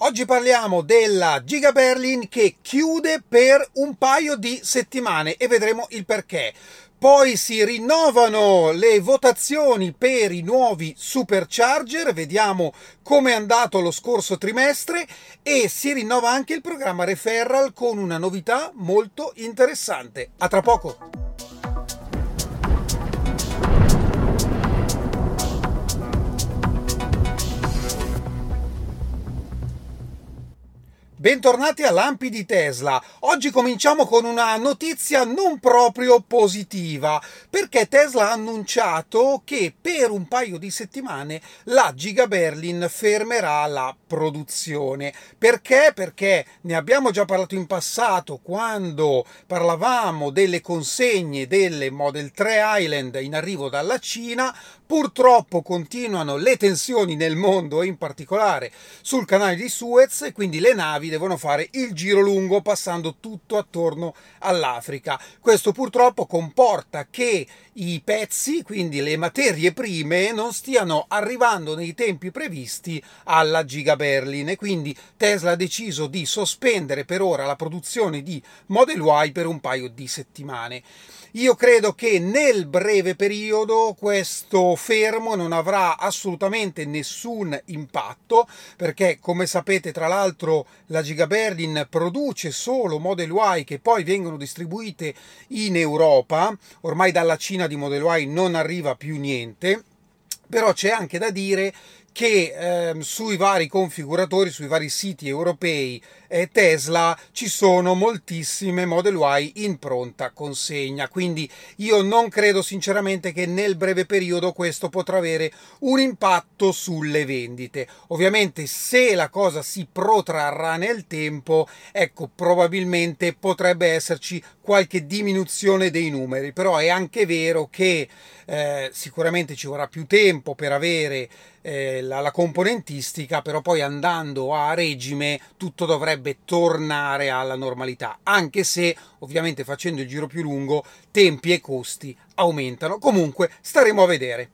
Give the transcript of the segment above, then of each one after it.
Oggi parliamo della Giga Berlin che chiude per un paio di settimane e vedremo il perché. Poi si rinnovano le votazioni per i nuovi supercharger, vediamo come è andato lo scorso trimestre e si rinnova anche il programma Referral con una novità molto interessante. A tra poco! Bentornati a Lampi di Tesla. Oggi cominciamo con una notizia non proprio positiva, perché Tesla ha annunciato che per un paio di settimane la Giga Berlin fermerà la produzione. Perché? Perché ne abbiamo già parlato in passato quando parlavamo delle consegne delle Model 3 Island in arrivo dalla Cina. Purtroppo continuano le tensioni nel mondo e in particolare sul canale di Suez quindi le navi devono fare il giro lungo passando tutto attorno all'Africa. Questo purtroppo comporta che i pezzi, quindi le materie prime, non stiano arrivando nei tempi previsti alla Giga Berlin e quindi Tesla ha deciso di sospendere per ora la produzione di Model Y per un paio di settimane. Io credo che nel breve periodo questo fermo non avrà assolutamente nessun impatto perché come sapete tra l'altro la Giga Berlin produce solo Model Y che poi vengono distribuite in Europa, ormai dalla Cina di Model Y non arriva più niente. Però c'è anche da dire che eh, sui vari configuratori, sui vari siti europei eh, Tesla ci sono moltissime Model Y in pronta consegna. Quindi io non credo sinceramente che nel breve periodo questo potrà avere un impatto sulle vendite. Ovviamente se la cosa si protrarrà nel tempo, ecco, probabilmente potrebbe esserci qualche diminuzione dei numeri, però è anche vero che eh, sicuramente ci vorrà più tempo per avere eh, la, la, componentistica, però poi andando a regime tutto dovrebbe tornare alla normalità, anche se ovviamente facendo il giro più lungo tempi e costi aumentano. Comunque staremo a vedere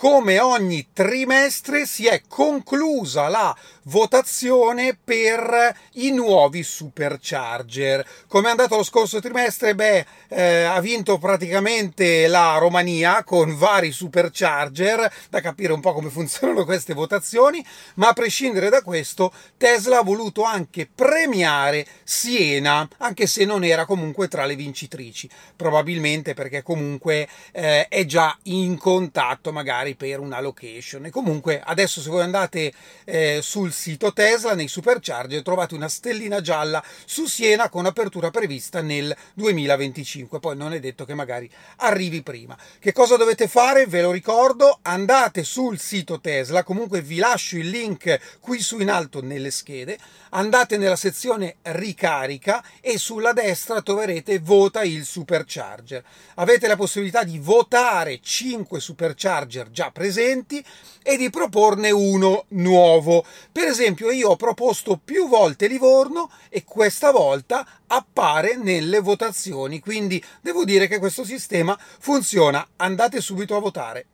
come ogni trimestre si è conclusa la votazione per i nuovi supercharger. Come è andato lo scorso trimestre? Beh, eh, ha vinto praticamente la Romania con vari supercharger, da capire un po' come funzionano queste votazioni, ma a prescindere da questo, Tesla ha voluto anche premiare Siena, anche se non era comunque tra le vincitrici, probabilmente perché comunque eh, è già in contatto magari magari per una location. E comunque adesso se voi andate eh, sul sito Tesla, nei supercharger, trovate una stellina gialla su Siena con apertura prevista nel 2025. Poi non è detto che magari arrivi prima. Che cosa dovete fare? Ve lo ricordo, andate sul sito Tesla, comunque vi lascio il link qui su in alto nelle schede, andate nella sezione ricarica e sulla destra troverete vota il supercharger. Avete la possibilità di votare 5 supercharger già presenti e di proporne uno nuovo. Per esempio, io ho proposto più volte Livorno e questa volta appare nelle votazioni, quindi devo dire che questo sistema funziona. Andate subito a votare.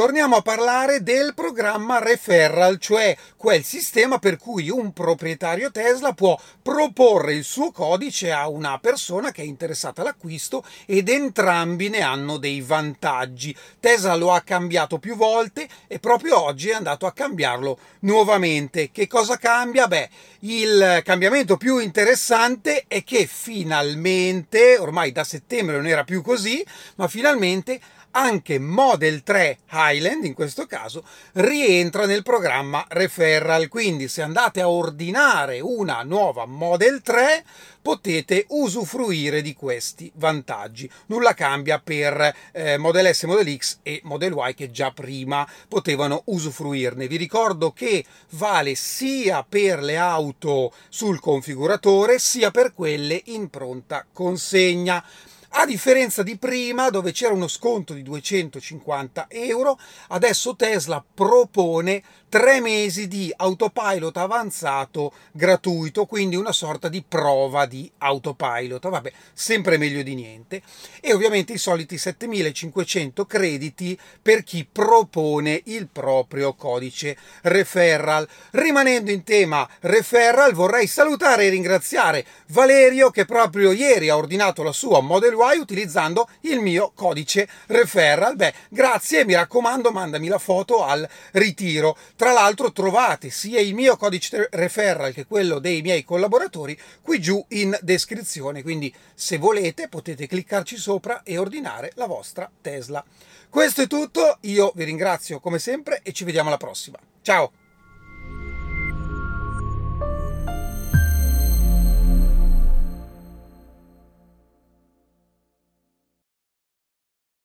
Torniamo a parlare del programma referral, cioè quel sistema per cui un proprietario Tesla può proporre il suo codice a una persona che è interessata all'acquisto ed entrambi ne hanno dei vantaggi. Tesla lo ha cambiato più volte e proprio oggi è andato a cambiarlo nuovamente. Che cosa cambia? Beh, il cambiamento più interessante è che finalmente, ormai da settembre non era più così, ma finalmente anche Model 3 Highland, in questo caso, rientra nel programma Referral. Quindi se andate a ordinare una nuova Model 3 potete usufruire di questi vantaggi. Nulla cambia per eh, Model S, Model X e Model Y che già prima potevano usufruirne. Vi ricordo che vale sia per le auto sul configuratore sia per quelle in pronta consegna. A differenza di prima, dove c'era uno sconto di 250 euro, adesso Tesla propone tre mesi di autopilot avanzato gratuito, quindi una sorta di prova di autopilot. Vabbè, sempre meglio di niente. E ovviamente i soliti 7500 crediti per chi propone il proprio codice referral. Rimanendo in tema referral, vorrei salutare e ringraziare Valerio che proprio ieri ha ordinato la sua Model Y utilizzando il mio codice referral. Beh, grazie, mi raccomando, mandami la foto al ritiro. Tra l'altro trovate sia il mio codice referral che quello dei miei collaboratori qui giù in descrizione, quindi se volete potete cliccarci sopra e ordinare la vostra Tesla. Questo è tutto, io vi ringrazio come sempre e ci vediamo alla prossima. Ciao!